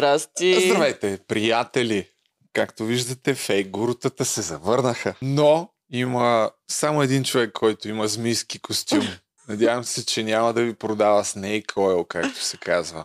Здрасти. Здравейте, приятели! Както виждате, фейк гурутата се завърнаха. Но има само един човек, който има змийски костюм. Надявам се, че няма да ви продава Snake Oil, както се казва.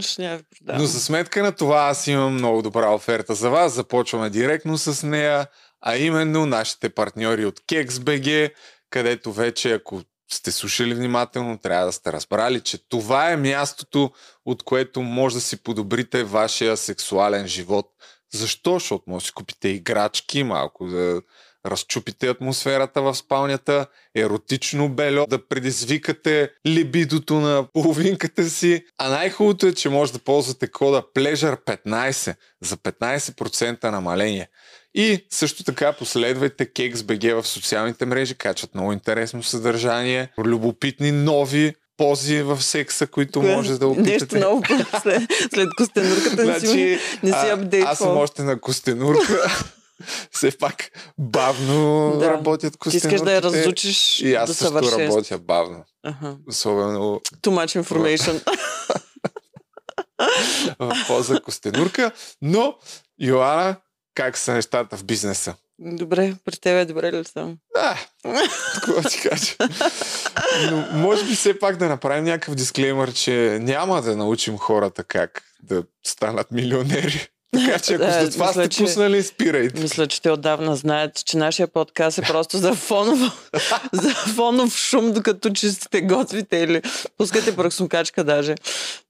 Ще няма ви продавам. Но за сметка на това аз имам много добра оферта за вас. Започваме директно с нея, а именно нашите партньори от KexBG, където вече, ако сте слушали внимателно, трябва да сте разбрали, че това е мястото, от което може да си подобрите вашия сексуален живот. Защо? Защото може да си купите играчки, малко да разчупите атмосферата в спалнята, еротично бельо, да предизвикате либидото на половинката си. А най-хубавото е, че може да ползвате кода PLEASURE15 за 15% намаление. И също така последвайте KexBG в социалните мрежи, качват много интересно съдържание, любопитни нови пози в секса, които Кое? може да опитате. Нещо ново след, след костенурката не си, Значи, не си апдейтвал. аз съм още на костенурка. Все пак бавно Да. работят Ти костенурките. искаш да я разучиш И аз до също съвършенство. работя бавно. Ага. Особено Too much information. в поза костенурка. Но, Йоана, как са нещата в бизнеса? добре, при тебе добре ли съм? Да, такова ти кажа. Но може би все пак да направим някакъв дисклеймър, че няма да научим хората как да станат милионери. Така че ако за това мисля, сте пуснали, спирайте. Мисля, че те отдавна знаят, че нашия подкаст е просто за фонов, за фонов шум, докато чистите, готвите или пускате пръксункачка даже.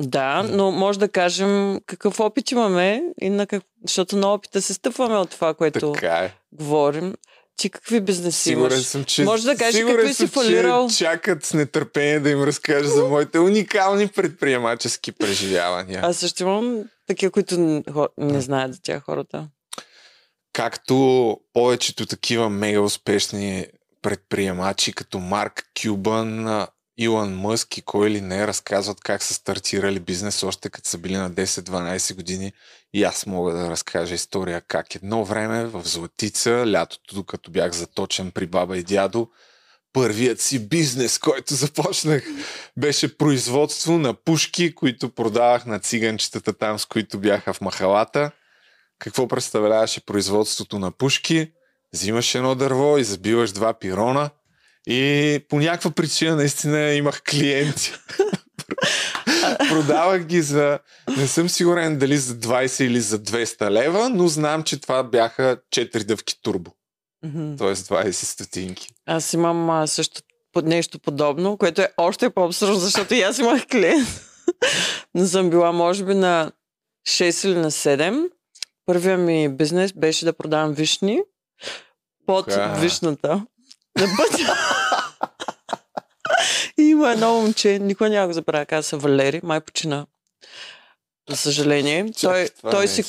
Да, но може да кажем какъв опит имаме и на как... защото на опита се стъпваме от това, което е. говорим. Ти какви бизнеси Сигурен имаш? съм, че, Може да кажеш какви си фалирал. Че чакат с нетърпение да им разкажа за моите уникални предприемачески преживявания. Аз също имам такива, които не знаят за тях хората. Както повечето такива мега успешни предприемачи, като Марк Кюбън, Илон Мъск и кой ли не, разказват как са стартирали бизнес още като са били на 10-12 години. И аз мога да разкажа история как едно време в Златица, лятото, докато бях заточен при баба и дядо, първият си бизнес, който започнах, беше производство на пушки, които продавах на циганчетата там, с които бяха в махалата. Какво представляваше производството на пушки? Взимаш едно дърво и забиваш два пирона и по някаква причина наистина имах клиенти. Продавах ги за, не съм сигурен дали за 20 или за 200 лева, но знам, че това бяха 4 дъвки турбо, Мгм. т.е. 20 стотинки. Аз имам а, също нещо подобно, което е още по-абсурдно, защото и аз имах клиент. Но съм била, може би, на 6 или на 7. Първият ми бизнес беше да продавам вишни под Ка. вишната. На пътя. И има едно момче, никога няма го забравя, каза се Валери, май почина. За съжаление. той, това той не е си.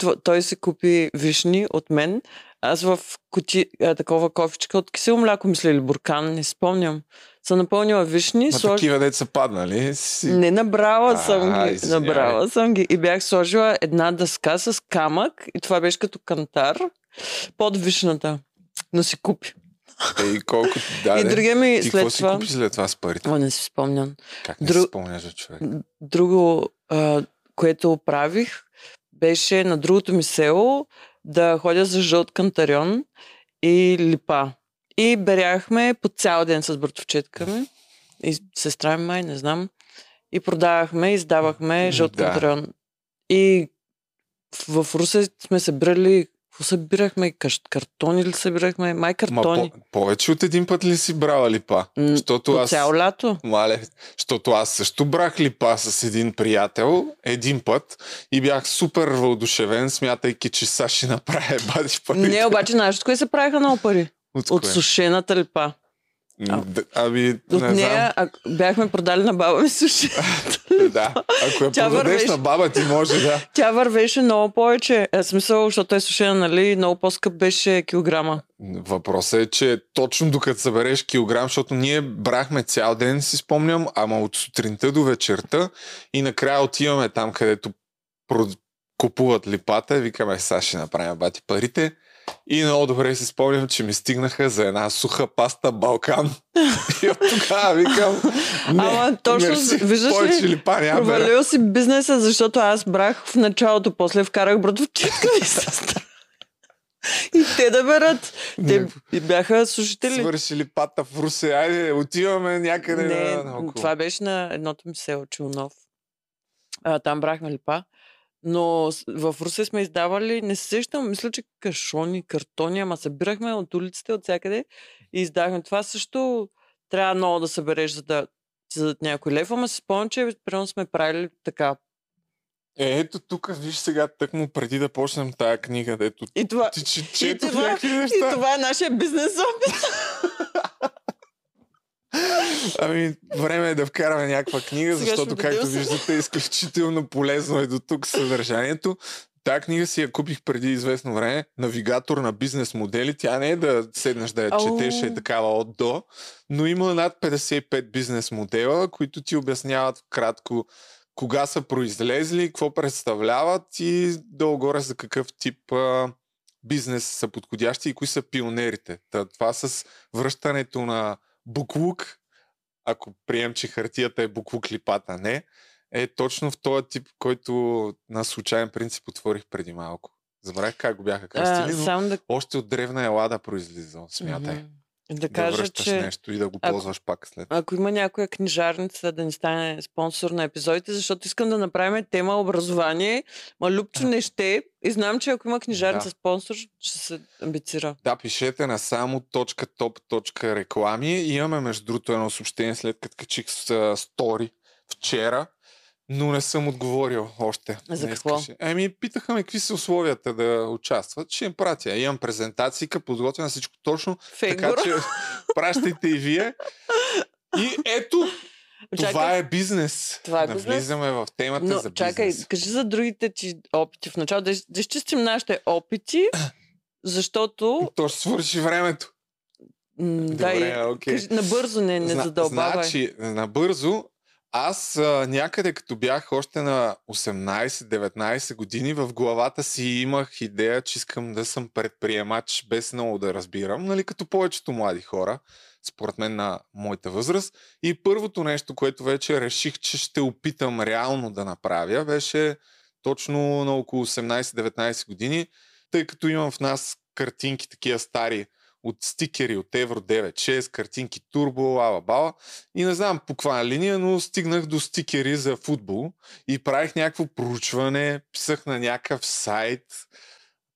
Тво- той си купи вишни от мен. Аз в кути, а, такова кофичка от кисело мляко, мисля, или буркан, не спомням. Съм напълнила вишни, Ма слож... такива деца паднали. Си... Не, набрала А, съм ги. извинявай. Набрала съм ги. И бях сложила една дъска с камък и това беше като кантар под вишната. Но си купи. Е, и колко да, и другия ми Ти след какво си това... купи след това с парите? О, не си спомням. Как не Дру- си спомняш за човек? Друго, а, което правих, беше на другото ми село да ходя за жълт кантарион и липа. И беряхме по цял ден с братовчетка ми и сестра ми май, не знам. И продавахме, издавахме жълт Да. кантарион. И в Русе сме събирали какво събирахме? Картони ли събирахме? Май Ма картони. по- повече от един път ли си брала липа? М, по аз... цяло лято. Мале, защото аз също брах липа с един приятел един път и бях супер въодушевен, смятайки, че сега ще направя бади парите. Не, обаче, знаеш от кое се правиха много пари? От, От кое? сушената липа. Д- Ами, От не нея а, бяхме продали на баба ми суши. знам. Да, ако я Тя продадеш вървеше. на баба ти, може да. Тя вървеше много повече. Е, смисъл, защото е сушена, нали? Много по-скъп беше килограма. Въпросът е, че точно докато събереш килограм, защото ние брахме цял ден, си спомням, ама от сутринта до вечерта и накрая отиваме там, където купуват липата и викаме, сега ще направим бати парите И много добре си спомням, че ми стигнаха за една суха паста Балкан. и от тогава викам, не, Ама точно, мерси, виждаш ли, ли па няма бера. Провалил си бизнеса, защото аз брах в началото, после вкарах братовчетка ми сестра. И те да берат. Те Не. и бяха служители. Свършили пата в Русе. Айде, отиваме някъде Не, на, наоколо. това беше на едното ми село, Чулнов. А, там брахме липа. Но в Русе сме издавали, не се сещам, мисля, че кашони, картони, ама събирахме от улиците, от всякъде и издахме. Това също трябва много да събереш, за да ти дадат някой лев, ама си спомням, че примерно сме правили така. Е, ето тук, виж сега, тъкмо преди да почнем тая книга, дето И това, ти че, и четох това, и това е нашия бизнес опит. Ами, време е да вкараме някаква книга, Сега защото, както се. виждате, изключително полезно е до тук съдържанието. Тая книга си я купих преди известно време. Навигатор на бизнес модели. Тя не е да седнеш да я Ау. четеш, е такава от до, но има над 55 бизнес модела, които ти обясняват кратко кога са произлезли, какво представляват и долу-горе за какъв тип а, бизнес са подходящи и кои са пионерите. Та, това с връщането на буклук, ако прием, че хартията е буклук липата, не, е точно в този тип, който на случайен принцип отворих преди малко. Забравих как го бяха кръстили, но да, още от древна елада произлизал, смятай. Мгм. Да Да, кажа, връщаш че нещо и да го ако- ползваш пак след. ако има някоя книжарница да ни стане спонсор на епизодите, защото искам да направим тема образование, ма Любчо не ще. И знам, че ако има книжарница Да. спонсор, ще се амбицира. Да, пишете на само .top.реклами. Имаме, между другото, едно съобщение, след като качих с стори вчера, но не съм отговорил още. За Не какво? искаше. Еми, питаха ме какви са условията да участват. Ще им пратя. Имам презентации, подготвена всичко точно. Фейгора. Така че пращайте и вие. И ето, това е бизнес. Това е бизнес. влизаме в темата Но за чакай, бизнес. кажи за другите ти опити в началото. Да, да изчистим нашите опити, защото... То ще свърши времето. м, да, Добре, и, кажи, набързо не, не Зна- задълбавай. Значи, набързо, аз а, някъде като бях още на 18-19 години, в главата си имах идея, че искам да съм предприемач, без много да разбирам, нали, като повечето млади хора, според мен на моята възраст. И първото нещо, което вече реших, че ще опитам реално да направя, беше точно на около 18-19 години, тъй като имам в нас картинки такива стари, от стикери от Евро 9.6, картинки Турбо, ала бала. И не знам по каква линия, но стигнах до стикери за футбол и правих някакво проучване, писах на някакъв сайт,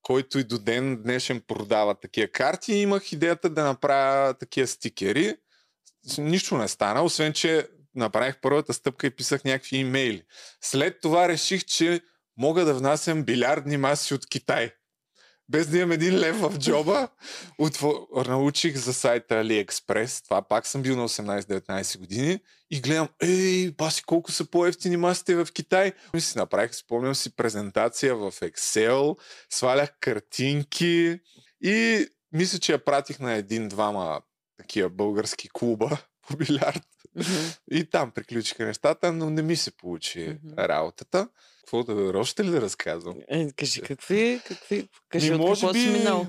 който и до ден днешен продава такива карти и имах идеята да направя такива стикери. Нищо не стана, освен че направих първата стъпка и писах някакви имейли. След това реших, че мога да внасям билярдни маси от Китай без да имам един лев в джоба, отво... научих за сайта AliExpress. Това пак съм бил на 18-19 години. И гледам, ей, баси, колко са по-ефтини масите в Китай. И си направих, спомням си презентация в Excel, свалях картинки и мисля, че я пратих на един-двама такива български клуба по билярд. Мгм. И там приключиха нещата, но не ми се получи Мгм. работата. Какво да, още ли да разказвам? Е, кажи, какви, какви, кажи Ми, от може какво би си минал.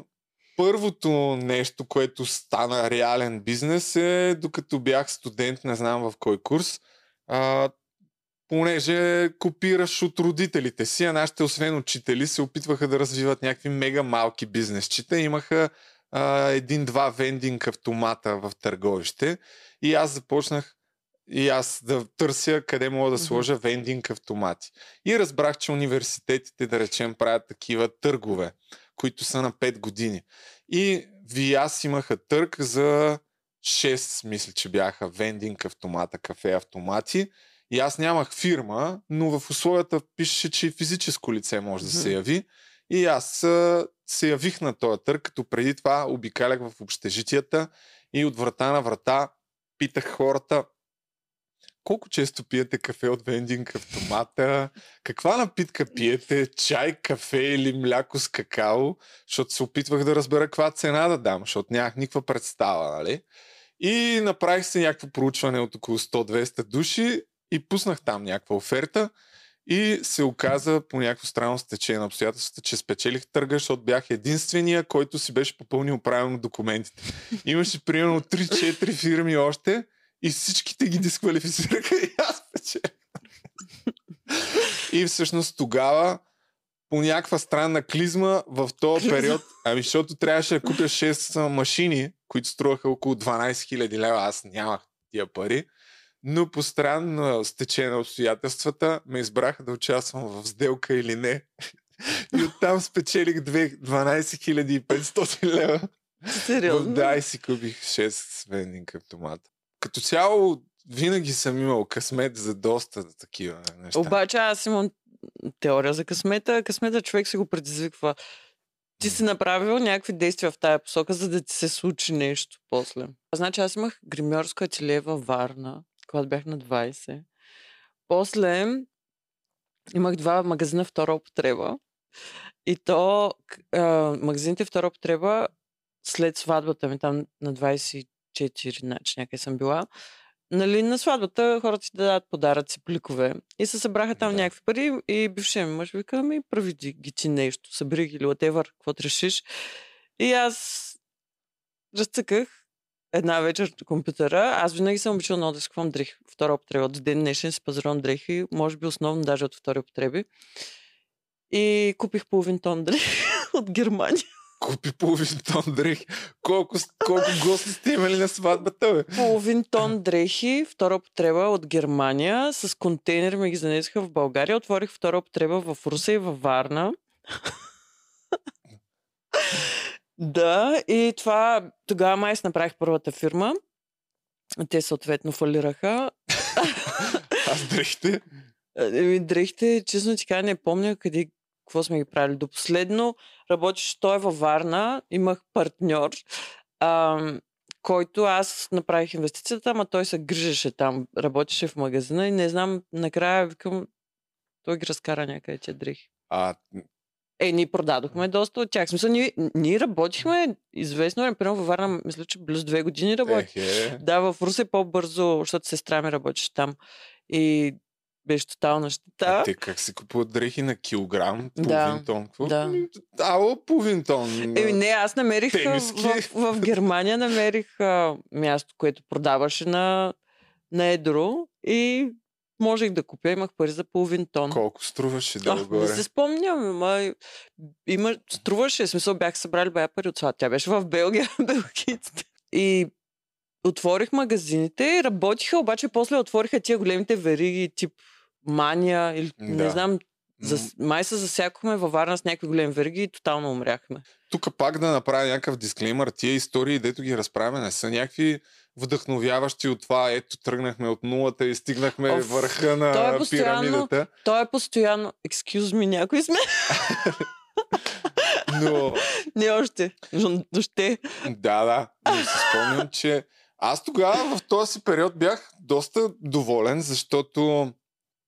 първото нещо, което стана реален бизнес е докато бях студент, не знам в кой курс, а, понеже копираш от родителите си, а нашите освен учители се опитваха да развиват някакви мега малки бизнесчета. Имаха а, един-два вендинг автомата в търговище и аз започнах и аз да търся къде мога да сложа вендинг автомати. И разбрах, че университетите, да речем, правят такива търгове, които са на 5 години. И ВИАС имаха търг за 6, мисля, че бяха вендинг автомата, кафе автомати. И аз нямах фирма, но в условията пишеше, че и физическо лице може да се яви. И аз се явих на този търг, като преди това обикалях в общежитията и от врата на врата питах хората колко често пиете кафе от вендинг автомата, каква напитка пиете, чай, кафе или мляко с какао, защото се опитвах да разбера каква цена да дам, защото нямах никаква представа, нали? И направих се някакво проучване от около 100-200 души и пуснах там някаква оферта И се оказа по някакво странно стечение на обстоятелствата, че спечелих търга, защото бях единствения, който си беше попълнил правилно документите. Имаше примерно 3-4 фирми още и всичките ги дисквалифицираха и аз спечелих. И всъщност тогава по някаква странна клизма в този период, ами защото трябваше да купя 6 машини, които струваха около 12 000 лева, аз нямах тия пари, но по странно стечение на обстоятелствата ме избраха да участвам в сделка или не. И оттам спечелих 12 500 лева. Сериозно? Да, и си купих 6 вендинг автомата. Като цяло винаги съм имал късмет за доста такива неща. Обаче аз имам теория за късмета. Късмета човек се го предизвиква. Ти си направил някакви действия в тая посока, за да ти се случи нещо после. Значи аз имах гримьорско ателие във Варна, когато бях на 20. После имах два магазина втора употреба. И то а, магазините втора употреба след сватбата ми, там на 24, значи някъде съм била, нали, на сватбата хората си дадат подаръци, пликове. И се събраха там Да. някакви пари и бившия ми мъж вика, ми прави ги ти нещо, събери ги или whatever, какво решиш. И аз разцъках една вечер до компютъра. Аз винаги съм обичала много да си купувам дрехи. Втора употреба. До ден днешен си пазарувам дрехи, може би основно даже от втори употреби. И купих половин тон дрехи от Германия. Купи половин тон дрехи. Колко, колко гости сте имали на сватбата, бе? половин тон дрехи, втора употреба от Германия. С контейнер ми ги занесоха в България. Отворих втора употреба в Руса и във Варна. да, и това тогава май си направих първата фирма. Те съответно фалираха. Аз дрехите. Еми, дрехите, честно ти кажа, не помня къде, какво сме ги правили. До последно работиш, той е във Варна, имах партньор, ам, който аз направих инвестицията, ама той се грижеше там, работеше в магазина и не знам, накрая викам, той ги разкара някъде тия дрехи. А, Е, ние продадохме доста от тях. Смисъл, ние, ние работихме известно време, примерно във Варна, мисля, че близо две години работих. е. Да, в Русе по-бързо, защото сестра ми работеше там. И беше тотална щета. Те как се купуват дрехи на килограм, половин Да, тон? Какво? да. Ало, половин тон. Еми не, аз намерих а, Тениски. в, в, Германия намерих а, място, което продаваше на, на едро и можех да купя, имах пари за половин тон. Колко струваше А, не долу-горе? се спомням, ама има, струваше, в смисъл бях събрали бая пари от това. Тя беше в Белгия, белгийците. И отворих магазините работиха, обаче после отвориха тия големите вериги, тип Мания или не Да. знам, за, май се засякохме във Варна с някакви големи вериги и тотално умряхме. Тук пак да направя някакъв дисклеймър. Тия истории, дето ги разправяме, не са някакви вдъхновяващи от това. Ето, тръгнахме от нулата и стигнахме Оф, върха на то е постоянно- пирамидата. Той е постоянно, excuse me, някой сме. Но Не още, но, но ще. Да, да. Но си спомням, че аз тогава в този период бях доста доволен, защото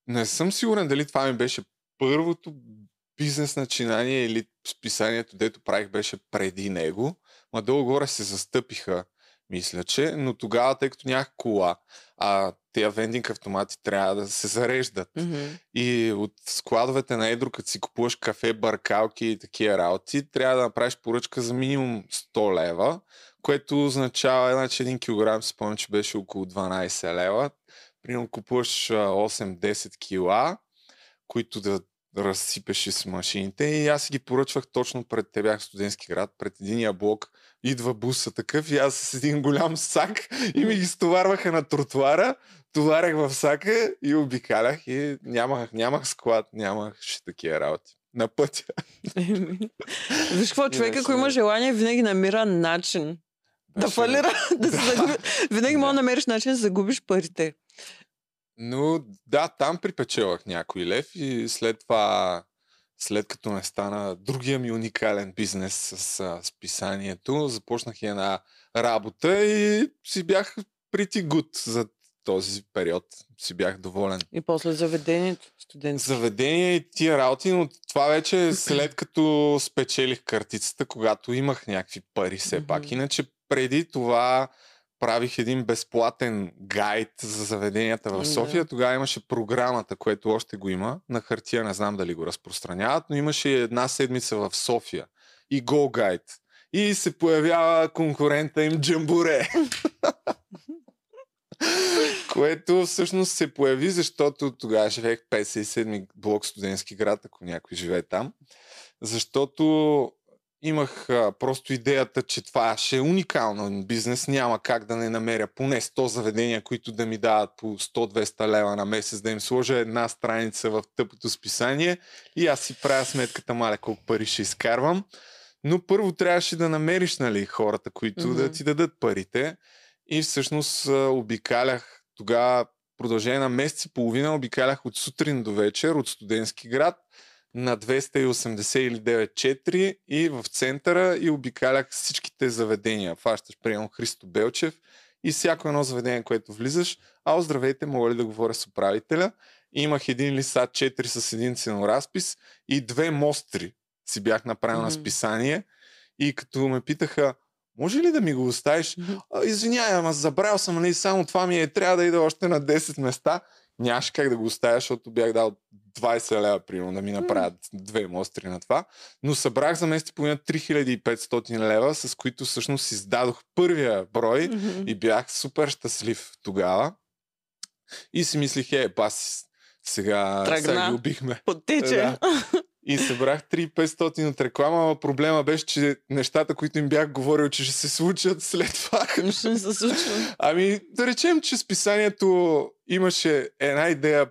не съм сигурен дали това ми беше първото бизнес начинание или списанието, дето правих, беше преди него. Ма долу-горе се застъпиха, мисля, че, но тогава, тъй като нямах кола, а тези вендинг автомати трябва да се зареждат. Мгм. И от складовете на Едро, като си купуваш кафе, баркалки и такива работи, трябва да направиш поръчка за минимум 100 лева, което означава, значи 1 килограм, си спомням, че беше около 12 лева. Примерно купуваш а, 8-10 кила, които да разсипеш с машините и аз си ги поръчвах точно пред те бях в студентски град, пред единия блок идва буса такъв и аз с един голям сак и ми ги стоварваха на тротуара, товарях в сака и обикалях и нямах, нямах склад, нямах такива работи. На пътя. Виж какво, човек, ако има желание, винаги намира начин да фалира, да Да. Винаги може да намериш начин да загубиш парите. Но да, там припечелах някой лев и след това, след като не стана другия ми уникален бизнес с а, списанието, започнах и една работа и си бях pretty good за този период. Си бях доволен. И после заведението, студентски. Заведение и тия работи, но това вече е след като спечелих картицата, когато имах някакви пари все пак. Иначе преди това правих един безплатен гайд за заведенията в Да. София. Тогава имаше програмата, което още го има. На хартия не знам дали го разпространяват, но имаше една седмица в София. И Go Guide. И се появява конкурента им Джамбуре. Което всъщност се появи, защото тогава живеех 57 блок студентски град, ако някой живее там. Защото имах а, просто идеята, че това ще е уникален бизнес. Няма как да не намеря поне 100 заведения, които да ми дават по 100-200 лева на месец, да им сложа една страница в тъпото списание и аз си правя сметката, маля, колко пари ще изкарвам. Но първо трябваше да намериш нали, хората, които Мгм. да ти дадат парите. И всъщност обикалях тогава продължение на месец и половина обикалях от сутрин до вечер от студентски град на 280 или 94 и в центъра и обикалях всичките заведения. Фащаш, приемам Христо Белчев и всяко едно заведение, което влизаш, а здравейте, мога ли да говоря с управителя? И имах един лист А4 с един ценоразпис и две мостри си бях направил на Мгм. списание и като ме питаха, може ли да ми го оставиш? А, извинявай, ама забравил съм, нали, само това ми е, трябва да ида още на 10 места. Нямаше как да го оставя, защото бях дал 20 лева, примерно, да ми направят две мостри на това. Но събрах за месец и половина 3500 лева, с които всъщност издадох първия брой Мгм. и бях супер щастлив тогава. И си мислих, е, бас, сега, сега Тръгна. ги убихме. Потече. Да. И събрах 3500 от реклама, но проблема беше, че нещата, които им бях говорил, че ще се случат след това. Не се случва. Ами, да речем, че списанието имаше една идея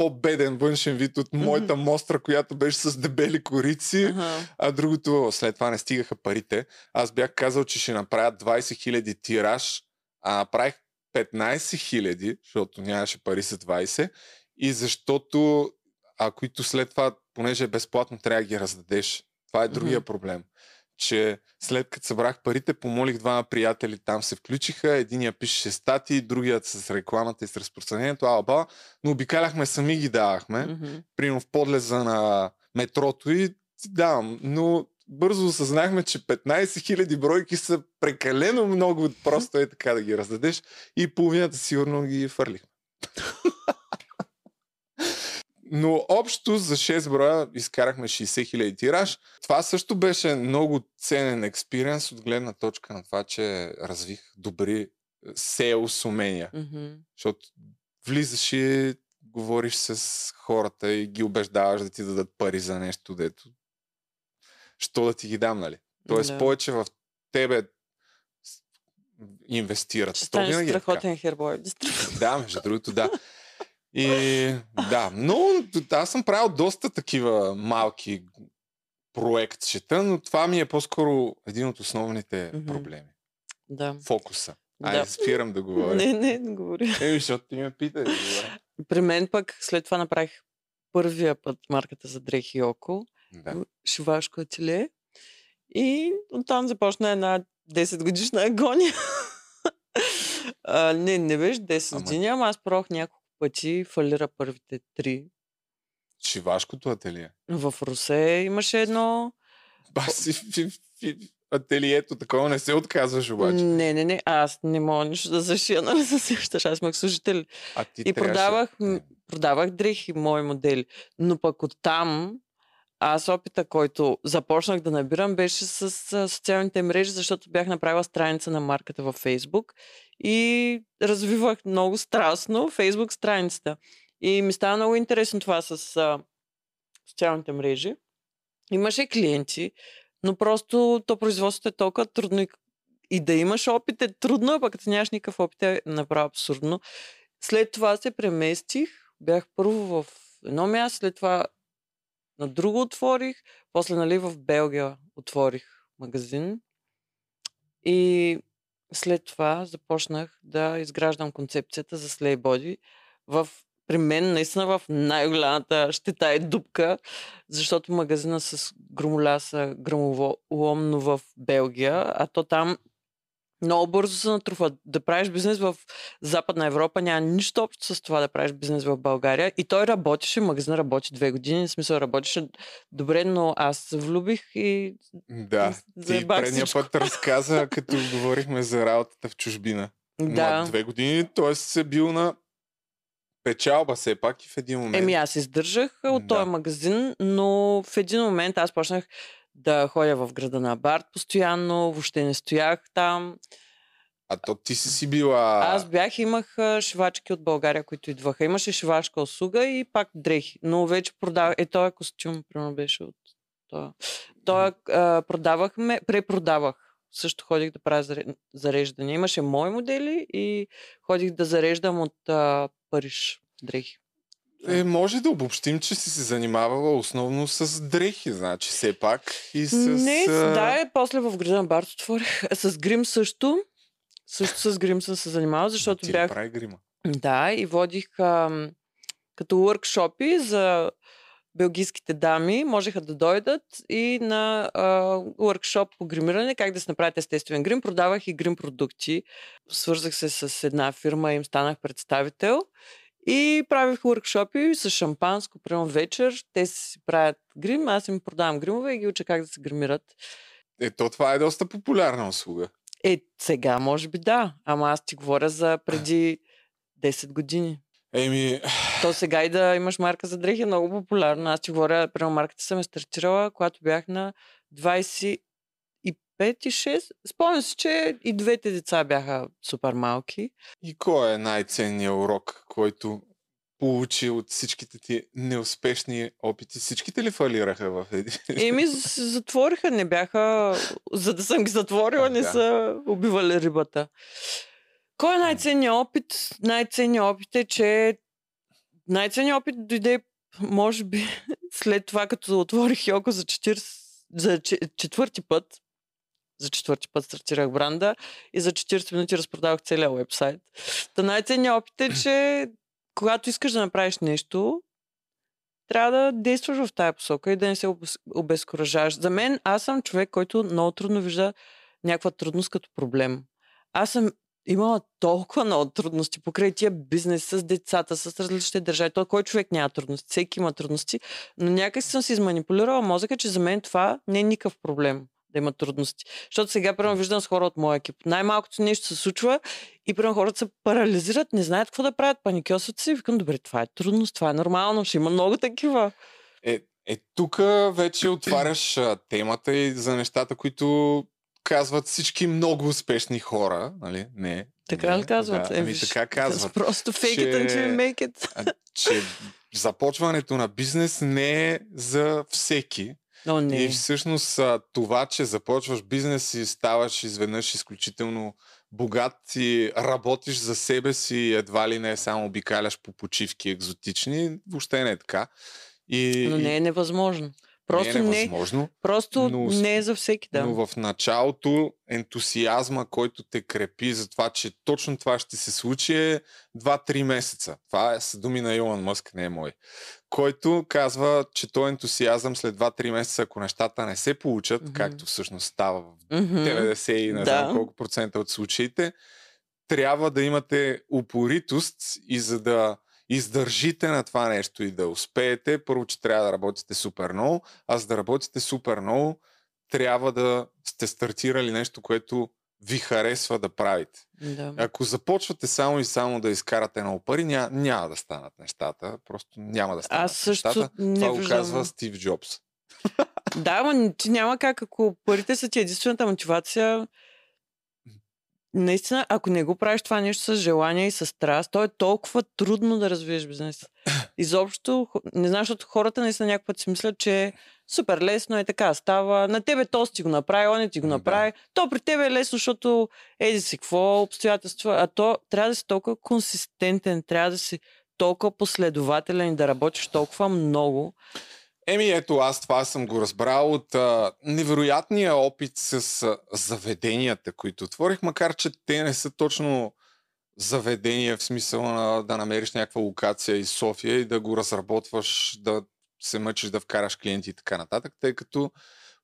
по-беден външен вид от моята мостра, която беше с дебели корици, Ага. а другото, след това не стигаха парите. Аз бях казал, че ще направя 20 000 тираж, а направих 15 000, защото нямаше пари за 20. И защото, а които след това, понеже е безплатно, трябва да ги раздадеш. Това е другия Мгм. проблем. Че след като събрах парите, помолих двама приятели, там се включиха. Единия пишеше статии, другият с рекламата и с разпространението, алба. Но обикаляхме сами ги давахме Мгм. примерно в подлеза на метрото и давам. Но бързо осъзнахме, че 15 000 бройки са прекалено много, просто е така да ги раздадеш и половината сигурно ги фърлих. Но общо за 6 броя изкарахме 60 000 тираж. Това също беше много ценен експириенс от гледна точка на това, че развих добри сейлс умения. Мгм. Защото влизаш и говориш с хората и ги убеждаваш да ти дадат пари за нещо, дето. Що да ти ги дам, нали? Тоест Да. повече в тебе инвестират. Ще станеш е страхотен хербой. Да, между другото, да. И да, но аз съм правил доста такива малки проектчета, но това ми е по-скоро един от основните Мгм. проблеми. Да. Фокуса. Айде, Да. спирам да говоря. Не, не, не говори. Еми, защото ти ме говоря. При мен пък след това направих първия път марката за дрехи и око, Да. шивашко ателие. И оттам започна една 10 годишна агония. а, не, не беше 10 Ама- години, ама аз пробвах няколко пъти, фалира първите три. Шивашкото ателие. В Русе имаше едно... Баси, фи, фи, ателието, такова не се отказваш обаче. Не, не, не, аз не мога нищо да зашия, нали се сещаш, аз имах служители. А ти И трябваше... продавах, продавах дрехи, мои модели. Но пък оттам, аз опита, който започнах да набирам, беше с социалните мрежи, защото бях направила страница на марката във Фейсбук и развивах много страстно Фейсбук страницата. И ми става много интересно това с а, социалните мрежи. Имаше клиенти, но просто то производството е толкова трудно и, и да имаш опит е трудно, а пък като нямаш никакъв опит е направо абсурдно. След това се преместих. Бях първо в едно място, след това на друго отворих, после нали в Белгия отворих магазин. И след това започнах да изграждам концепцията за Body в при мен наистина в най-голямата щета и дупка, защото магазина с громоляса громоломно в Белгия, а то там много бързо се натрупват. Да правиш бизнес в Западна Европа няма нищо общо с това да правиш бизнес в България. И той работеше, магазин работи две години, в смисъл работеше добре, но аз се влюбих и Да, ти предния път разказа, като говорихме за работата в чужбина. Да. Но две години, т.е. се бил на печалба все пак и в един момент. Еми аз издържах от Да. този магазин, но в един момент аз почнах да ходя в града на Барт постоянно, въобще не стоях там. А то ти си си била... Аз бях, имах шивачки от България, които идваха. Имаше шивашка услуга и пак дрехи. Но вече продавах. Е, този костюм, примерно, беше от. Той а, продавахме, препродавах. Също ходих да правя заре- зареждане. Имаше мои модели и ходих да зареждам от а, Париж дрехи. Е, може да обобщим, че си се занимавала основно с дрехи, значи все пак. И с... Не, а, да, е, после в града на Барт отворих. С грим също. Също с грим съм се занимавала, защото ти бях прави грима. Да, и водих ам, като workshopи за белгийските дами. Можеха да дойдат и на а, workshop по гримиране, как да се направят естествен грим. Продавах и грим продукти. Свързах се с една фирма, им станах представител. И правих workshopи с шампанско, примерно вечер. Те си правят грим, аз им продавам гримове и ги уча как да се гримират. Ето, това е доста популярна услуга. Е, сега може би да, ама аз ти говоря за преди 10 години. Еми, То сега и да имаш марка за дрехи е много популярна. Аз ти говоря, прямо марката съм е стартирала, когато бях на 25 и 6. Спомням си, че и двете деца бяха супер малки. и кой е най-ценният урок, който получи от всичките ти неуспешни опити? Всичките ли фалираха в един? Еми, се затвориха, не бяха... За да съм ги затворила, не Да. са убивали рибата. Кой е най-ценният опит? Най-ценният опит е, че най-ценният опит дойде, може би, след това, като отворих Йоко за, 40, за че- четвърти път. За четвърти път стартирах бранда и за 40 минути разпродавах целия вебсайт. Та най-ценният опит е, че когато искаш да направиш нещо, трябва да действаш в тая посока и да не се обез- обезкуражаваш. За мен, аз съм човек, който много трудно вижда някаква трудност като проблем. Аз съм имала толкова много трудности покрай тия бизнес с децата, с различните държави. Той кой човек няма трудности? Всеки има трудности, но някак съм си изманипулирала мозъка, че за мен това не е никакъв проблем да има трудности. Защото сега, примерно, виждам с хора от моя екип. Най-малкото нещо се случва и, примерно, хората се парализират, не знаят какво да правят, паникьосват се и викам, добре, това е трудност, това е нормално, ще има много такива. Е, е тук вече отваряш темата и за нещата, които казват всички много успешни хора, нали? Не. Така не, ли казват? Да, Е, ами така казват. Просто fake it че- until you make it. Че започването на бизнес не е за всеки. Но не. И всъщност това, че започваш бизнес и ставаш изведнъж изключително богат и работиш за себе си едва ли не само обикаляш по почивки екзотични, въобще не е така. И, Но не е невъзможно. Просто не е не, невъзможно, просто но- не е за всеки, да. но в началото ентусиазма, който те крепи за това, че точно това ще се случи е 2-3 месеца. Това е с думи на Илон Мъск, не е мой. Който казва, че той ентусиазъм след 2-3 месеца, ако нещата не се получат, Мгм. както всъщност става в Мгм. 90 и не Да. знам колко процента от случаите, трябва да имате упоритост и за да издържите на това нещо и да успеете, първо, че трябва да работите супер много, а за да работите супер много, трябва да сте стартирали нещо, което ви харесва да правите. Да. Ако започвате само и само да изкарате много пари, ня, няма да станат нещата. Просто няма да станат Аз също нещата. не Това го казва Стив Джобс. Да, но ти няма как, ако парите са ти единствената мотивация, наистина, ако не го правиш това нещо с желание и с страст, то е толкова трудно да развиеш бизнес. Изобщо, не знам, защото хората наистина някакъв път си мислят, че е супер лесно е така става. На тебе то си го направи, он ти го Да. направи. То при тебе е лесно, защото еди си какво обстоятелства. А то трябва да си толкова консистентен, трябва да си толкова последователен и да работиш толкова много. Еми ето, аз това съм го разбрал от а, невероятния опит с а, заведенията, които отворих, макар че те не са точно заведения в смисъл на да намериш някаква локация из София и да го разработваш, да се мъчиш да вкараш клиенти и така нататък, тъй като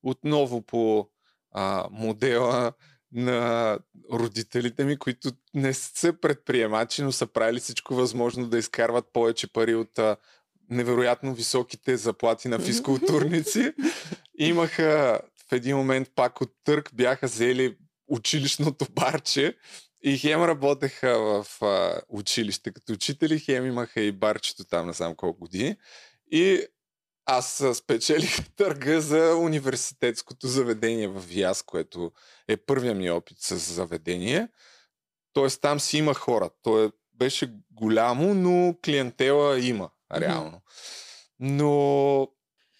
отново по а, модела на родителите ми, които не са предприемачи, но са правили всичко възможно да изкарват повече пари от а, невероятно високите заплати на физкултурници. Имаха в един момент пак от търк бяха взели училищното барче и хем работеха в а, училище като учители, хем имаха и барчето там на сам колко години. И аз спечелих търга за университетското заведение в ВИАС, което е първия ми опит с заведение. Тоест там си има хора. То е, беше голямо, но клиентела има, реално. Но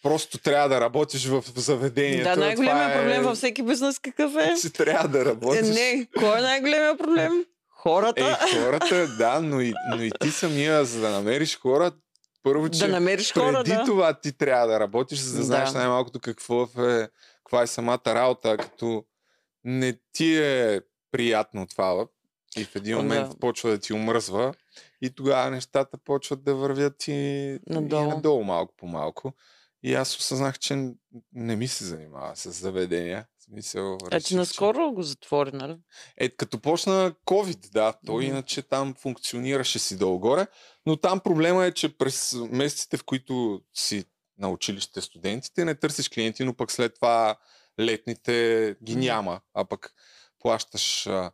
просто трябва да работиш в заведението. Да, най-големият е... проблем във всеки бизнес какъв е? Че трябва да работиш. Не, кой е най-големият проблем? Хората. Е, хората, да, но и, но и ти самия, за да намериш хора, първо, че да намериш хора, преди да. това ти трябва да работиш, за да, да. знаеш най-малкото какво е, каква е самата работа, като не ти е приятно това и в един момент да. почва да ти омръзва и тогава нещата почват да вървят и надолу, и надолу малко по малко. И аз осъзнах, че не ми се занимава с заведения. Смисъл, а ти наскоро го затвори, нали? Е, като почна COVID, да. Той mm-hmm. иначе там функционираше си долу-горе. Но там проблема е, че през месеците, в които си на училище студентите, не търсиш клиенти, но пък след това летните ги няма, а пък плащаш а,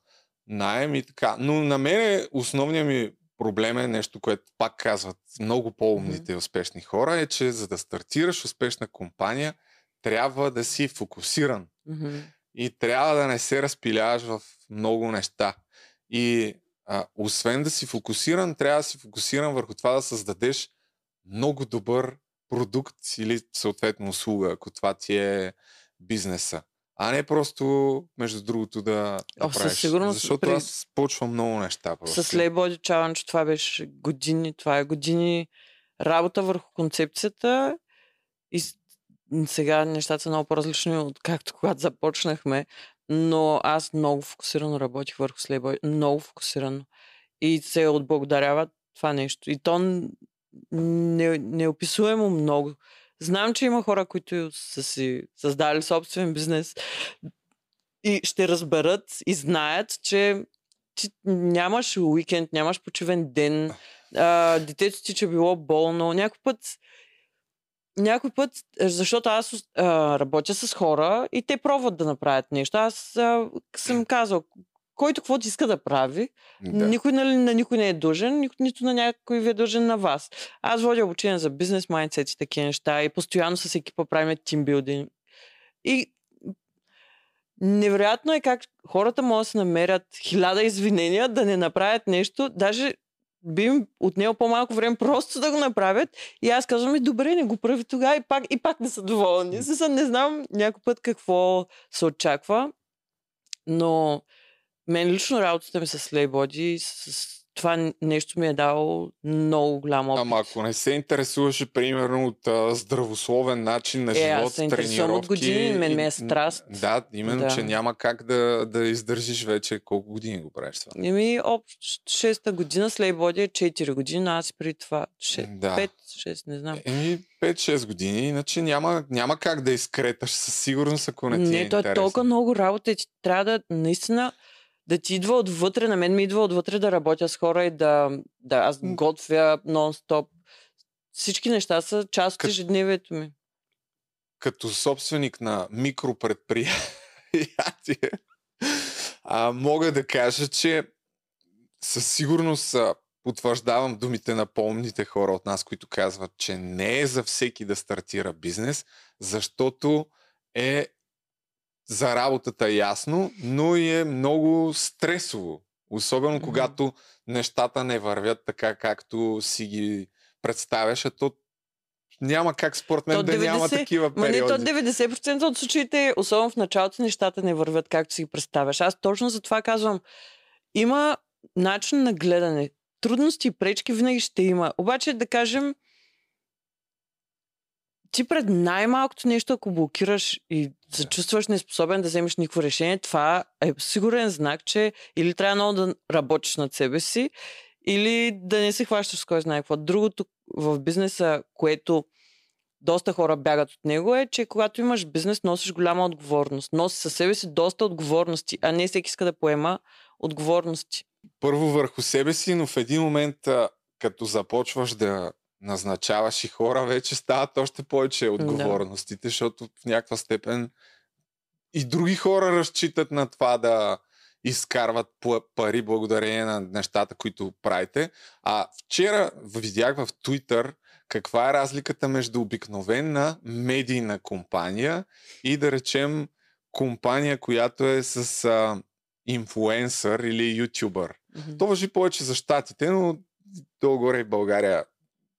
найем и така. Но на мен основният ми проблем е нещо, което пак казват много по-умните и успешни хора, е, че за да стартираш успешна компания, трябва да си фокусиран. Mm-hmm. И трябва да не се разпиляваш в много неща. И а, освен да си фокусиран, трябва да си фокусиран върху това да създадеш много добър продукт или съответно услуга, ако това ти е бизнеса. А не просто, между другото, да, да О, правиш. Сигурност, Защото при... аз почвам много неща. Просто. С Label Challenge това беше години, това е години работа върху концепцията и сега нещата са много по-различни от както когато започнахме, но аз много фокусирано работих върху Слейбой, много фокусирано. И се отблагодарява това нещо. И то не, неописуемо много. Знам, че има хора, които са си създали собствен бизнес и ще разберат и знаят, че, че нямаш уикенд, нямаш почивен ден, а, детето ти, че било болно. Някой път някой път, защото аз а, работя с хора и те пробват да направят нещо. Аз а, съм казал, който каквото иска да прави, да. никой нали, на никой не е дължен, нито на някой ви е дължен на вас. Аз водя обучение за бизнес майндсет и такива неща и постоянно с екипа правим тимбилдинг. И невероятно е как хората могат да се намерят хиляда извинения да не направят нещо, даже би им отнело по-малко време просто да го направят. И аз казвам, добре, не го прави тогава и пак, и пак не са доволни. Не знам някой път какво се очаква, но мен лично работата ми с Slaybody, с това нещо ми е дало много голям опит. Ама ако не се интересуваше, примерно, от а, здравословен начин на е, живот, аз се тренировки... от години, мен ми е страст. Да, именно, да. че няма как да, да издържиш вече. Колко години го правиш това? Еми, общо 6-та година, с Лейбоди е 4 години, аз при това 6, да. 5-6, не знам. Еми, 5-6 години, иначе няма, няма как да изкреташ със сигурност, ако не ти не, е Не, то е толкова много работа и трябва да наистина да ти идва отвътре, на мен ми идва отвътре да работя с хора и да, да аз готвя нон-стоп. Всички неща са част от ежедневието ми. Като собственик на микропредприятие, а, мога да кажа, че със сигурност потвърждавам думите на по-умните хора от нас, които казват, че не е за всеки да стартира бизнес, защото е за работата е ясно, но и е много стресово. Особено mm-hmm. когато нещата не вървят така, както си ги представяш, а то няма как според мен да 90, няма такива периоди. Ма не, то 90% от случаите, особено в началото, нещата не вървят както си ги представяш. Аз точно за това казвам, има начин на гледане. Трудности и пречки винаги ще има. Обаче да кажем, ти пред най-малкото нещо, ако блокираш и се чувстваш неспособен да вземеш никакво решение, това е сигурен знак, че или трябва много да работиш над себе си, или да не се хващаш с кой знае какво. Другото в бизнеса, което доста хора бягат от него е, че когато имаш бизнес, носиш голяма отговорност. Носи със себе си доста отговорности, а не всеки иска да поема отговорности. Първо върху себе си, но в един момент, като започваш да назначаваш и хора, вече стават още повече отговорностите, защото в някаква степен и други хора разчитат на това да изкарват пари благодарение на нещата, които правите. А вчера видях в Twitter каква е разликата между обикновена медийна компания и да речем компания, която е с а, инфуенсър или ютубър. Mm-hmm. То въжи повече за щатите, но долу-горе и България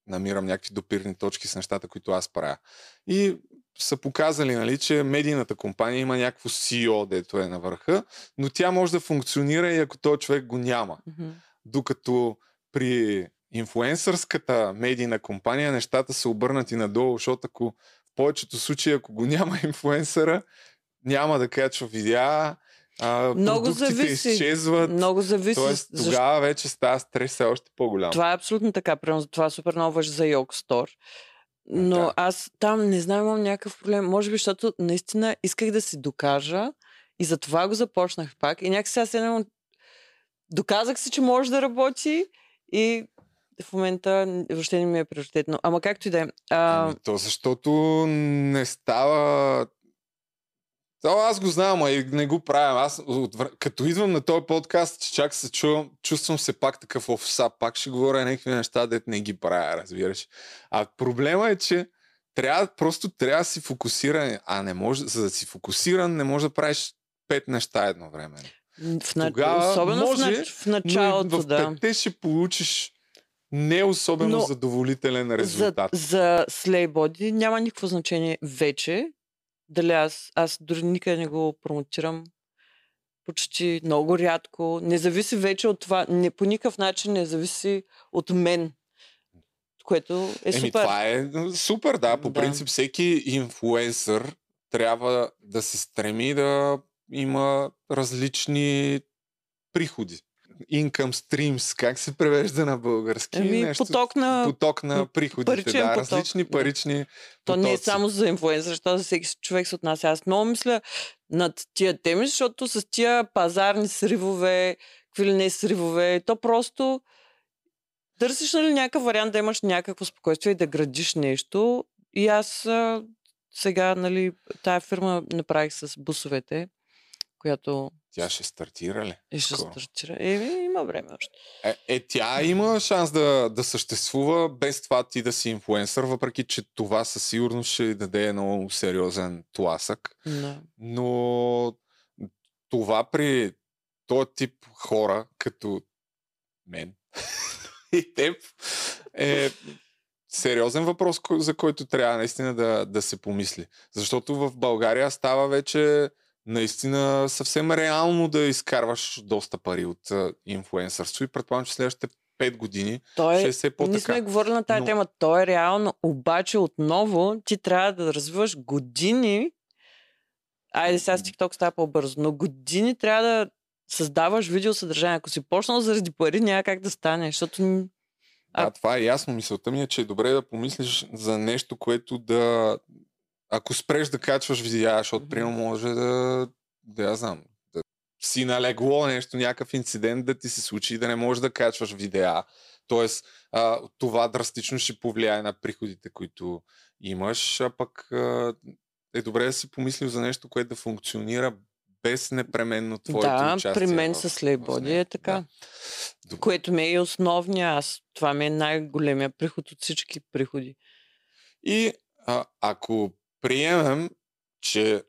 намирам някакви допирни точки с нещата, които аз правя. И са показали, нали, че медийната компания има някакво CEO, дето е на върха, но тя може да функционира и ако този човек го няма. Mm-hmm. Докато при инфуенсърската медийна компания нещата са обърнати надолу, защото ако в повечето случаи, ако го няма инфуенсъра, няма да качва видеа, а, много зависи. изчезват. Много зависи. Тоест, тогава защо... вече става стрес още по-голям. Това е абсолютно така. Примерно, това супер много въжи за Yolk Store. Но да. аз там не знам, имам някакъв проблем. Може би, защото наистина исках да си докажа и за това го започнах пак. И някак сега седнем, доказах си, че може да работи и в момента въобще не ми е приоритетно. Ама както и да е. А... Ами, то защото не става то аз го знам, а и не го правя. Аз, като идвам на този подкаст, чак се чувам, чувствам се пак такъв офса, пак ще говоря някакви неща, дет не ги правя, разбираш. А проблема е, че трябва, просто трябва да си фокусиран, а не може, за да си фокусиран, не може да правиш пет неща едно време. В на... Тогава Особено може, в, началото, но в да. петте ще получиш не особено но задоволителен резултат. За, за Slaybody няма никакво значение вече дали аз, аз дори никъде не го промотирам. Почти много рядко. Не зависи вече от това. Не, по никакъв начин не зависи от мен. Което е Еми, супер. Това е супер, да. По да. принцип всеки инфлуенсър трябва да се стреми да има различни приходи income streams, как се превежда на български? Еми, Нещо, поток на, поток на приходите, да, поток. различни парични да. То потоци. не е само за инфлуенсър, защото за всеки човек се отнася. Аз много мисля над тия теми, защото с тия пазарни сривове, какви ли не сривове, то просто търсиш нали, някакъв вариант да имаш някакво спокойствие и да градиш нещо. И аз сега, нали, тая фирма направих с бусовете, която тя ще стартира ли? И ще Скоро? стартира. Е, има време още. Е, е, тя има шанс да, да съществува без това ти да си инфлуенсър, въпреки че това със сигурност ще даде много сериозен тласък. Да. Но това при този тип хора, като мен и теб, е сериозен въпрос, за който трябва наистина да, да се помисли. Защото в България става вече наистина съвсем реално да изкарваш доста пари от инфуенсърство и предполагам, че следващите 5 години Той, ще се е по-така. Ние сме говорили на тази Но... тема. То е реално, обаче отново ти трябва да развиваш години Айде сега с TikTok става по-бързо, но години трябва да създаваш видеосъдържание. Ако си почнал заради пари, няма как да стане, защото... А, това е ясно. Мисълта ми е, че е добре да помислиш за нещо, което да ако спреш да качваш видеа, защото приема може да, да я знам, да си налегло нещо, някакъв инцидент да ти се случи и да не можеш да качваш видеа. Тоест, а, това драстично ще повлияе на приходите, които имаш, а пък а, е добре да си помислил за нещо, което да функционира без непременно твоето да, участие. Да, при мен с Лейбоди е така. Да. Което ми е и основния аз. Това ми е най-големия приход от всички приходи. И а, ако приемем, че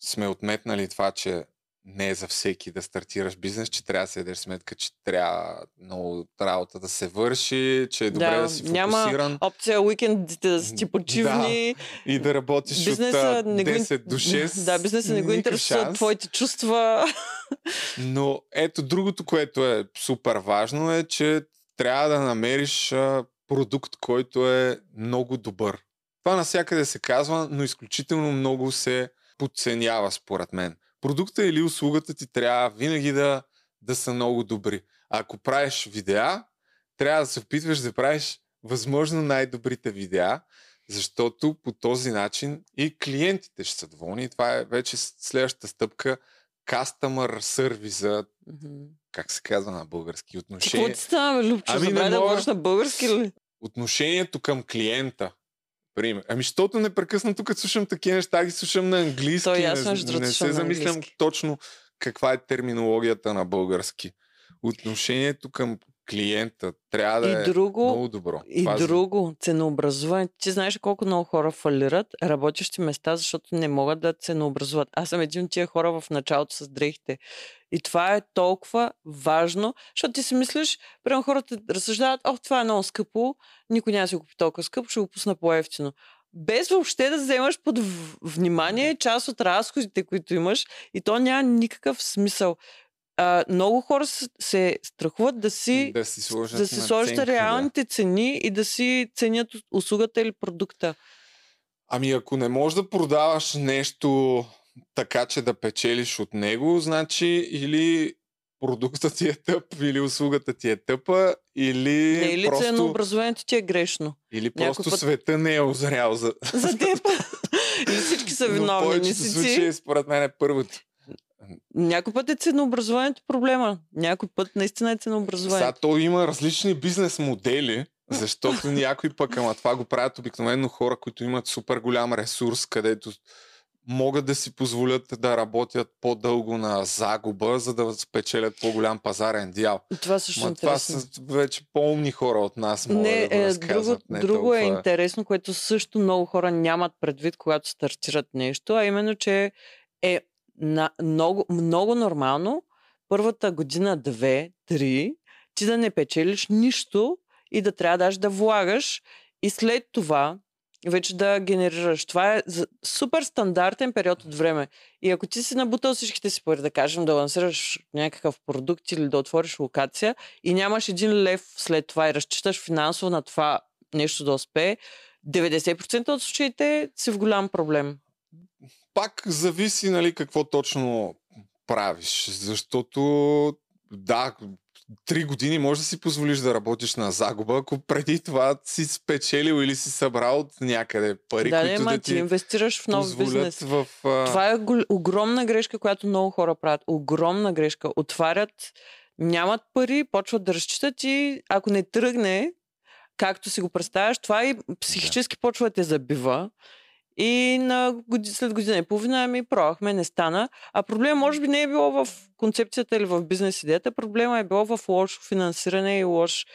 сме отметнали това, че не е за всеки да стартираш бизнес, че трябва да се ядеш сметка, че трябва много работа да се върши, че е добре да, да си фокусиран. Няма опция уикендите да си почивни. Да, и да работиш бизнеса от не 10 до 6. Да, бизнеса не го интересува твоите чувства. Но ето другото, което е супер важно е, че трябва да намериш продукт, който е много добър. Това насякъде се казва, но изключително много се подценява според мен. Продукта или услугата ти трябва винаги да, да са много добри. А ако правиш видеа, трябва да се опитваш да правиш възможно най-добрите видеа, Защото по този начин и клиентите ще са доволни. Това е вече следващата стъпка. Customer сервиза, Мгм. как се казва на български, Ти отношение, какво ти става, Любчо? Ами, не Забравя да мога. говориш на български ли? отношението към клиента. Пример. Ами, защото непрекъснато, като слушам такива неща, ги слушам на английски. То и аз, не, не се замислям точно каква е терминологията на български. Отношението към клиента трябва да И е друго, много добро. И за- друго, ценообразуване. Ти знаеш колко много хора фалират работещи места, защото не могат да ценообразуват. Аз съм един от тия хора в началото с дрехите. И това е толкова важно, защото ти си мислиш, прямо хората разсъждават, о, това е много скъпо, никой няма да си го купи толкова скъпо, ще го пусна по-ефтино. Без въобще да вземаш под внимание част от разходите, които имаш, и то няма никакъв смисъл. А, много хора се страхуват да си да си сложат да си сложат да. реалните цени и да си ценят услугата или продукта. Ами ако не можеш да продаваш нещо така, че да печелиш от него, значи или продуктът ти е тъп, или услугата ти е тъпа, или Не или просто, ценообразуването ти е грешно. или просто път- света не е озрял за... За теб. или всички са Но в виновни. Повечето случаи, според мен е първото. Някой път е ценообразуването проблема. Някой път наистина е Сега ценообразуването. то има различни бизнес модели, защото някой пък, ама това го правят обикновено хора, които имат супер голям ресурс, където могат да си позволят да работят по-дълго на загуба, за да спечелят по-голям пазарен дял. Това също е Ма това интересно. са вече по-умни хора от нас, могат Не, да е, друго, не друго е толкова- интересно, което също много хора нямат предвид, когато стартират нещо, а именно, че е на, много, много нормално първата година, две, три, ти да не печелиш нищо и да трябва даже да влагаш и след това вече да генерираш. Това е супер стандартен период от време. И ако ти си набутал всичките си пари, да кажем, да лансираш някакъв продукт или да отвориш локация и нямаш един лев след това и разчиташ финансово на това нещо да успее, 90% от случаите си в голям проблем. Пак зависи, нали, какво точно правиш. Защото, да, три години може да си позволиш да работиш на загуба, ако преди това си спечелил или си събрал от някъде пари, да, които ма, да ти ти инвестираш в нов бизнес. в... А... Това е огромна грешка, която много хора правят. Огромна грешка. Отварят, нямат пари, почват да разчитат и ако не тръгне, както си го представяш, това и психически почва да те забива. И на годи, след година и половина ми пробвахме, не стана. А проблема може би не е било в концепцията или в бизнес идеята, проблема е било в лошо финансиране и лош...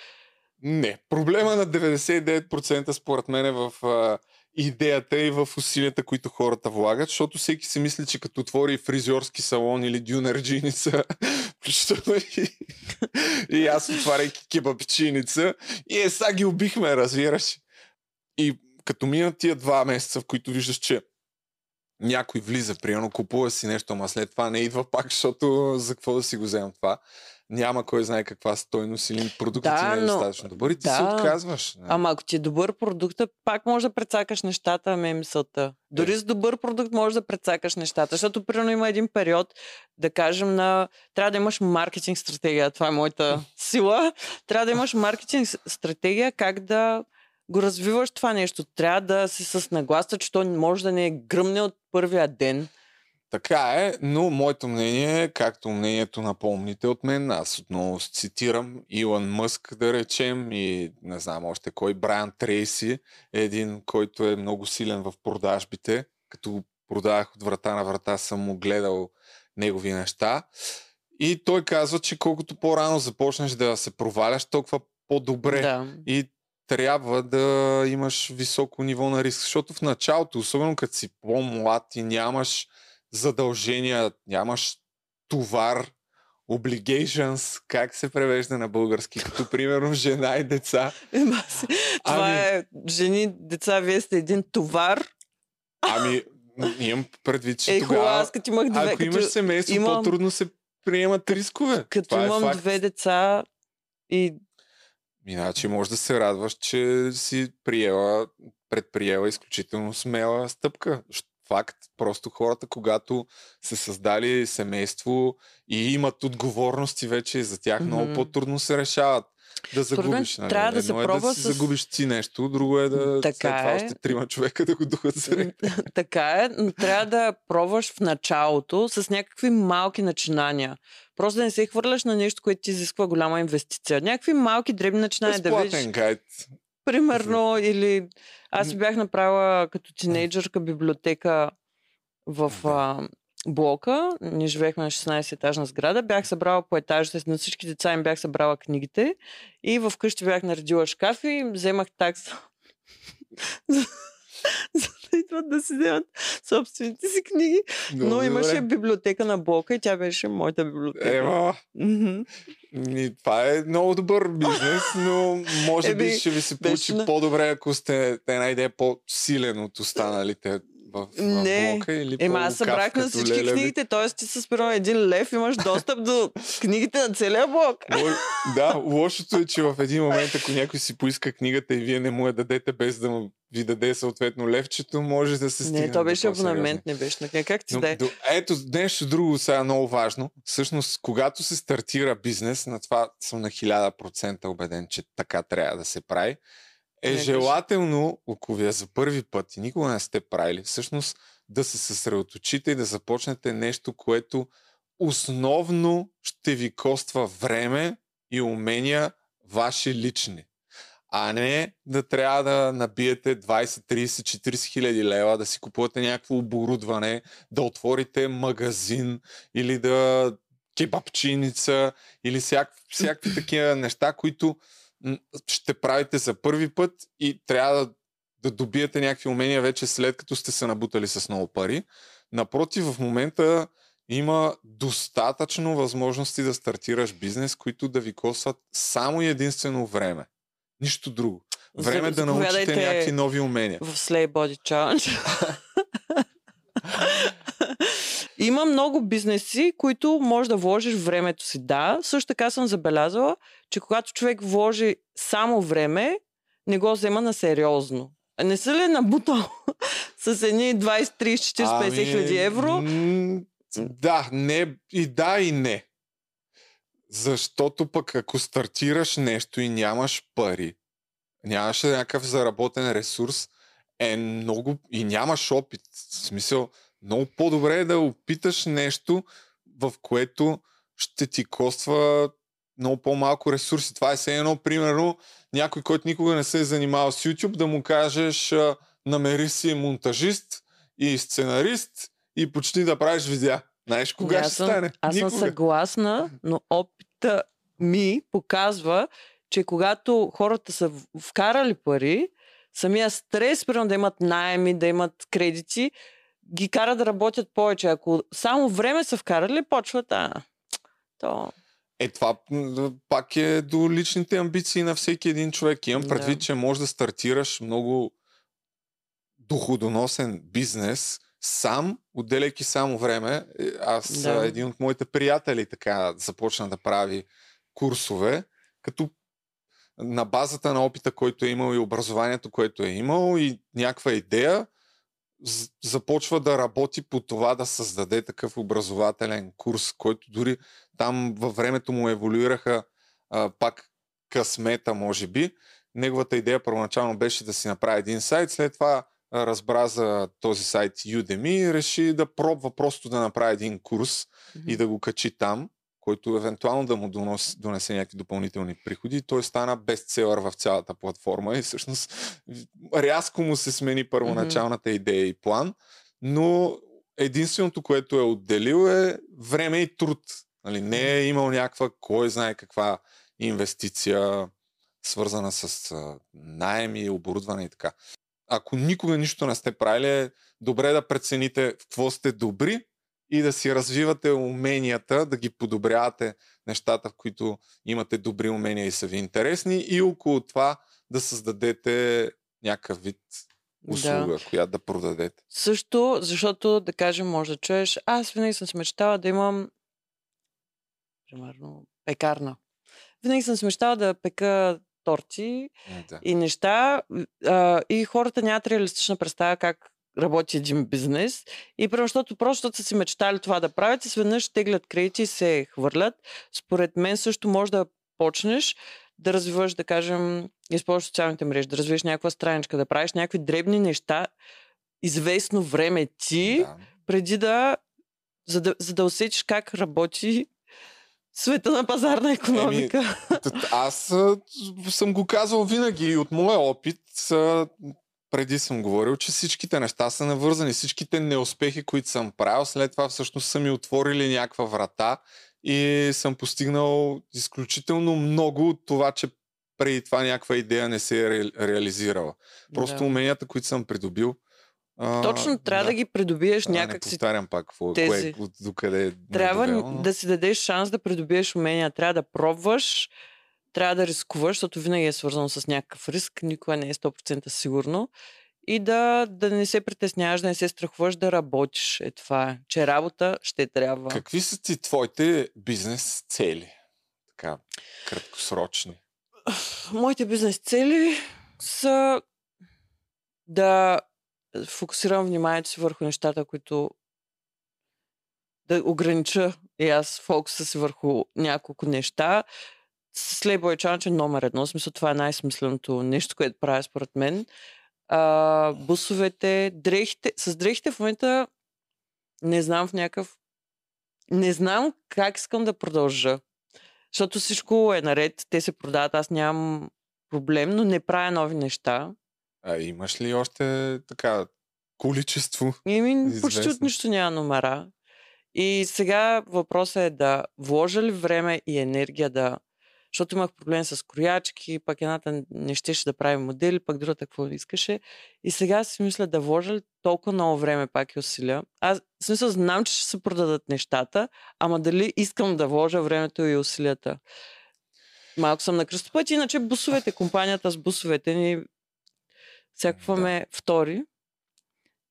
Не, проблема на 99% според мен е в а, идеята и в усилията, които хората влагат, защото всеки си мисли, че като отвори фризьорски салон или дюнерджиница, включително и, и аз отваряйки кебапчиница, и е, сега ги убихме, разбираш. И като минат тия два месеца, в които виждаш, че някой влиза, примерно купува си нещо, ама след това не идва пак, защото за какво да си го вземам това? Няма кой знае каква стойност или продуктът Да, ти не е но- достатъчно добър и ти се да. отказваш. Не. Ама ако ти е добър продукт, пак може да прецакаш нещата, ами е мисълта. Дори Е. с добър продукт можеш да прецакаш нещата, защото примерно има един период, да кажем, на... трябва да имаш маркетинг стратегия, това е моята сила. Трябва да имаш маркетинг стратегия как да го развиваш това нещо. Трябва да си с нагласа, че то може да не е гръмне от първия ден. Така е, но моето мнение е, както мнението на по-умните от мен, аз отново цитирам Илон Мъск, да речем, и не знам още кой, Брайан Трейси, е един, който е много силен в продажбите. Като продавах от врата на врата, съм му гледал негови неща. И той казва, че колкото по-рано започнеш да се проваляш, толкова по-добре. Да. И трябва да имаш високо ниво на риск, защото в началото, особено като си по-млад и нямаш задължения, нямаш товар, obligations, как се превежда на български, като примерно жена и деца. Ема Това Ами- е жени, деца, вие сте един товар. Ами, имам предвид, че Е, тогава, аз като имах две, ако като, имаш семейство, имам- по-трудно се приемат рискове. като Това е имам факт. две деца и Иначе може да се радваш, че си приела, предприела изключително смела стъпка. Факт. Просто хората, когато са създали семейство и имат отговорности вече за тях, много Мгм. по-трудно се решават. Да Според мен загубиш. Нали? трябва да се Едно е пробва да си с- загубиш ти нещо, друго е да Така след това е. още трима човека да го духат за така е, но трябва да пробваш в началото с някакви малки начинания. Просто да не се хвърляш на нещо, което ти изисква голяма инвестиция. Някакви малки дребни начинания да видиш. Безплатен гайд. Примерно, или аз бях направила като тинейджърка библиотека в а, блока. Ние живеехме на 16 етажна сграда. Бях събрала по етажите, на всички деца им бях събрала книгите. И в къщи бях наредила шкафи и вземах такса. за, да идват да си вземат собствените си книги. Но Много имаше добре. библиотека на блока и тя беше моята библиотека. Мгм. ми, това е много добър бизнес, но може би ще ви се получи на- по-добре, ако сте една идея по-силен от останалите в, в Не. блока или Ема аз събрах на всички лелеви. книгите, т.е. ти с примерно един лев имаш достъп до книгите на целия блок. Ло- Да, лошото е, че в един момент, ако някой си поиска книгата и вие не му я дадете без да му ви даде съответно левчето, може да се стигне. Не, то беше абонамент, не беше на как ти Но, дай. до, ето, нещо друго сега е много важно. Всъщност, когато се стартира бизнес, на това съм на 1000% убеден, че така трябва да се прави, е Не, желателно, ако ви е за първи път и никога не сте правили, всъщност да се съсредоточите и да започнете нещо, което основно ще ви коства време и умения ваши лични. А не да трябва да набиете 20, 30, 40 хиляди лева, да си купувате някакво оборудване, да отворите магазин или да кебапчиница или всяк, всякакви такива неща, които ще правите за първи път и трябва да, да добиете някакви умения вече след като сте се набутали с много пари. Напротив, в момента има достатъчно възможности да стартираш бизнес, които да ви костват само и единствено време. Нищо друго. Време да научите някакви нови умения. В Slay Body Challenge. Има много бизнеси, които може да вложиш времето си. Да, също така съм забелязала, че когато човек вложи само време, не го взема на сериозно. Не се ли набутал с едни 20, 30, 40, 50 хиляди евро? Ами, м, Да, не, и да, и не. Защото пък ако стартираш нещо и нямаш пари, нямаш някакъв заработен ресурс, е много и нямаш опит. В смисъл, много по-добре е да опиташ нещо, в което ще ти коства много по-малко ресурси. Това е все едно, примерно, някой, който никога не се е занимавал с YouTube, да му кажеш, намери си монтажист и сценарист и почти да правиш видеа. Знаеш кога Аз ще съм- стане? Аз Никога. съм съгласна, но опита ми показва, че когато хората са вкарали пари, самия стрес, примерно да имат найеми, да имат кредити, ги кара да работят повече. Ако само време са вкарали, почват, а, то... Е, това пак е до личните амбиции на всеки един човек. Имам Да. предвид, че можеш да стартираш много доходоносен бизнес сам, отделяйки само време. Е, Аз, Да. да. един от моите приятели така започна да прави курсове, като на базата на опита, който е имал и образованието, което е имал и някаква идея, започва да работи по това да създаде такъв образователен курс, който дори там във времето му еволюираха а, пак късмета, може би. Неговата идея първоначално беше да си направи един сайт, след това разбра за този сайт Udemy и реши да пробва просто да направи един курс и да го качи там, който евентуално да му донос, донесе някакви допълнителни приходи. Той стана бестселър в цялата платформа и всъщност рязко му се смени първоначалната идея и план, но единственото, което е отделил е време и труд. Нали, не е имал някаква, кой знае каква инвестиция, свързана с найеми, оборудване и така. Ако никога нищо не сте правили, е добре да прецените в какво сте добри и да си развивате уменията, да ги подобрявате нещата, в които имате добри умения и са ви интересни и около това да създадете някакъв вид услуга, да. която да продадете. Също, защото, да кажем, може да чуеш, аз винаги съм си мечтала да имам, примерно, пекарна. Винаги съм си мечтала да пека торти Да. и неща а, и хората нямат реалистична представа как работи един бизнес. И примерно, защото просто са си мечтали това да правят и сведнъж теглят кредити и се хвърлят. Според мен също може да почнеш да развиваш, да кажем, използваш социалните мрежи, да развиеш някаква страничка, да правиш някакви дребни неща, известно време ти, Да. преди да за, да, за да усетиш как работи света на пазарна економика. Т- Аз съм го казвал винаги и от моя опит, преди съм говорил, че всичките неща са навързани. Всичките неуспехи, които съм правил, след това всъщност са ми отворили някаква врата и съм постигнал изключително много от това, че преди това някаква идея не се е ре, реализирала. Просто Да. уменията, които съм придобил. А, Точно трябва да, ги придобиеш А, не някак си. повтарям пак какво, тези. кое, докъде е Трябва довело, но- да си дадеш шанс да придобиеш умения. Трябва да пробваш, трябва да рискуваш, защото винаги е свързано с някакъв риск, никога не е 100% сигурно. И да, да не се притесняваш, да не се страхуваш да работиш. Е това е. Че работа ще трябва. Какви са ти твоите бизнес цели? Така, краткосрочни. Моите бизнес цели са да фокусирам вниманието си върху нещата, които да огранича и аз фокуса си върху няколко неща. С е номер едно. В смисъл, това е най-смисленото нещо, което правя според мен. А, бусовете, дрехите. С дрехите в момента не знам в някакъв... Не знам как искам да продължа. Защото всичко е наред, те се продават, аз нямам проблем, но не правя нови неща. А имаш ли още така количество? И ми почти от нищо няма номера. И сега въпросът е да вложа ли време и енергия да... Защото имах проблем с кроячки, пък едната не щеше да прави модели, пък другата какво искаше. И сега си мисля да вложа ли толкова много време пак и усилия. Аз в смисъл знам, че ще се продадат нещата, ама дали искам да вложа времето и усилията. Малко съм на кръстопът, иначе бусовете, компанията с бусовете ни всякакваме втори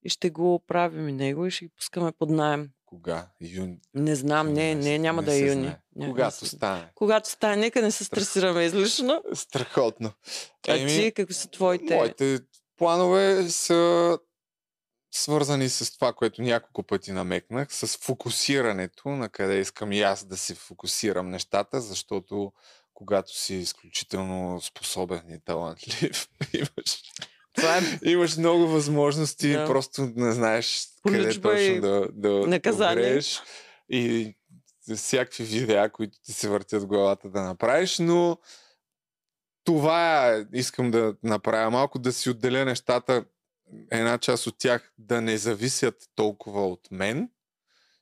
и ще го правим и него и ще ги пускаме под найем. Кога? Юни. Не знам, не, не, няма да е юни. знае. Когато не се- стане. Когато стане, нека не се стресираме излишно. Страхотно. А ти, какви са твоите? Моите планове са свързани с това, което няколко пъти намекнах, с фокусирането, на къде искам и аз да си фокусирам нещата, защото когато си изключително способен и талантлив, имаш, Това е имаш много възможности, Да. просто не знаеш къде Поличба и точно да, да наказание. огрееш. И всякакви видеа, които ти се въртят в главата да направиш, но това искам да направя малко, да си отделя нещата, една част от тях да не зависят толкова от мен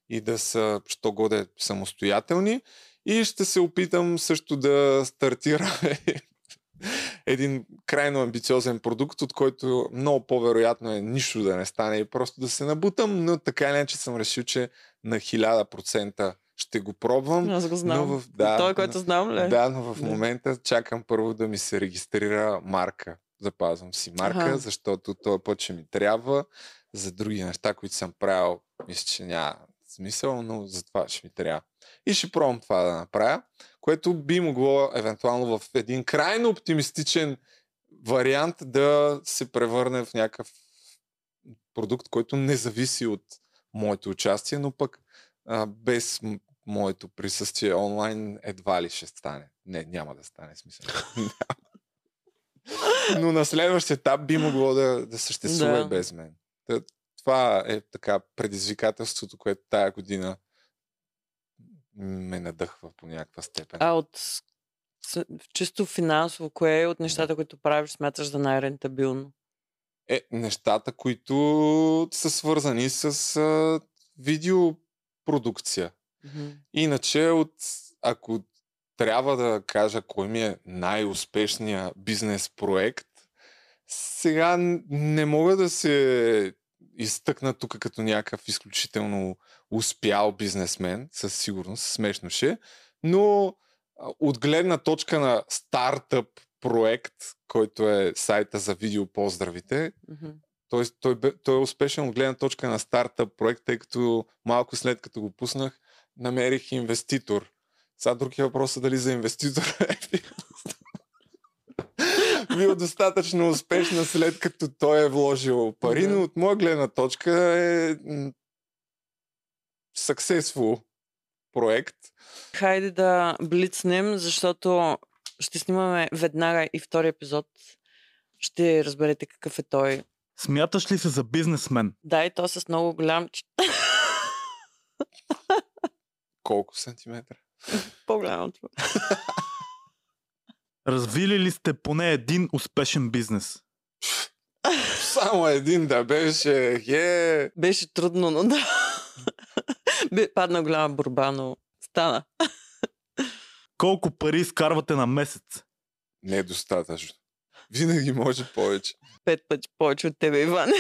и да са, що годе, самостоятелни. И ще се опитам също да стартираме един крайно амбициозен продукт, от който много по-вероятно е нищо да не стане и просто да се набутам, но така или иначе съм решил, че на 1000% ще го пробвам. Аз го знам. Но в, да, Той, който знам ли? да, но в Да. момента чакам първо да ми се регистрира марка. Запазвам си марка, Аха. защото този път ще ми трябва. За други неща, които съм правил, мисля, че няма смисъл, но за това ще ми трябва. И ще пробвам това да направя, което би могло евентуално в един крайно оптимистичен вариант да се превърне в някакъв продукт, който не зависи от моето участие, но пък а, без моето присъствие онлайн едва ли ще стане. Не, няма да стане смисъл. Но на следващия етап би могло да, да съществува Да. без мен. Това е така предизвикателството, което тая година ме надъхва по някаква степен. А от чисто финансово, кое е от нещата, които правиш, смяташ за най-рентабилно? Е, нещата, които са свързани с а, видеопродукция. Мгм. Иначе, от, ако трябва да кажа кой ми е най-успешният бизнес проект, сега не мога да се изтъкна тук като някакъв изключително успял бизнесмен, със сигурност, смешно ще, но от гледна точка на стартъп проект, който е сайта за видео поздравите, Мгм. той, той, бе- той е успешен от гледна точка на стартъп проект, тъй като малко след като го пуснах, намерих инвеститор. Сега други въпрос е дали за инвеститор е бил- достатъчно успешна след като той е вложил пари, но от моя гледна точка е successful проект. Хайде да блицнем, защото ще снимаме веднага и втори епизод. Ще разберете какъв е той. Смяташ ли се за бизнесмен? Да, и то с много голям... Колко сантиметра? По-голям от това. Развили ли сте поне един успешен бизнес? Само един да беше. Е, Беше трудно, но да. Бе, Падна голяма борба, но стана. Колко пари изкарвате на месец? недостатъчно. Винаги може повече. Пет пъти повече от тебе, Иван.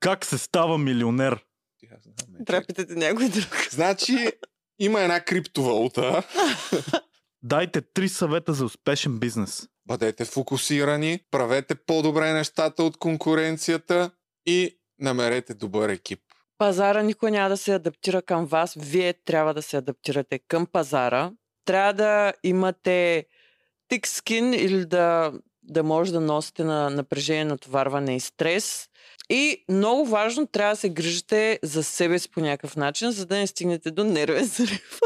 Как се става милионер? Е. Трябва да питате някой друг. Значи, има една криптовалута. Дайте три съвета за успешен бизнес. Бъдете фокусирани, правете по-добре нещата от конкуренцията и намерете добър екип. Пазара никой няма да се адаптира към вас. Вие трябва да се адаптирате към пазара. Трябва да имате тик скин или да, да може да носите на напрежение, натоварване и стрес. И много важно, трябва да се грижите за себе си по някакъв начин, за да не стигнете до нервен срив.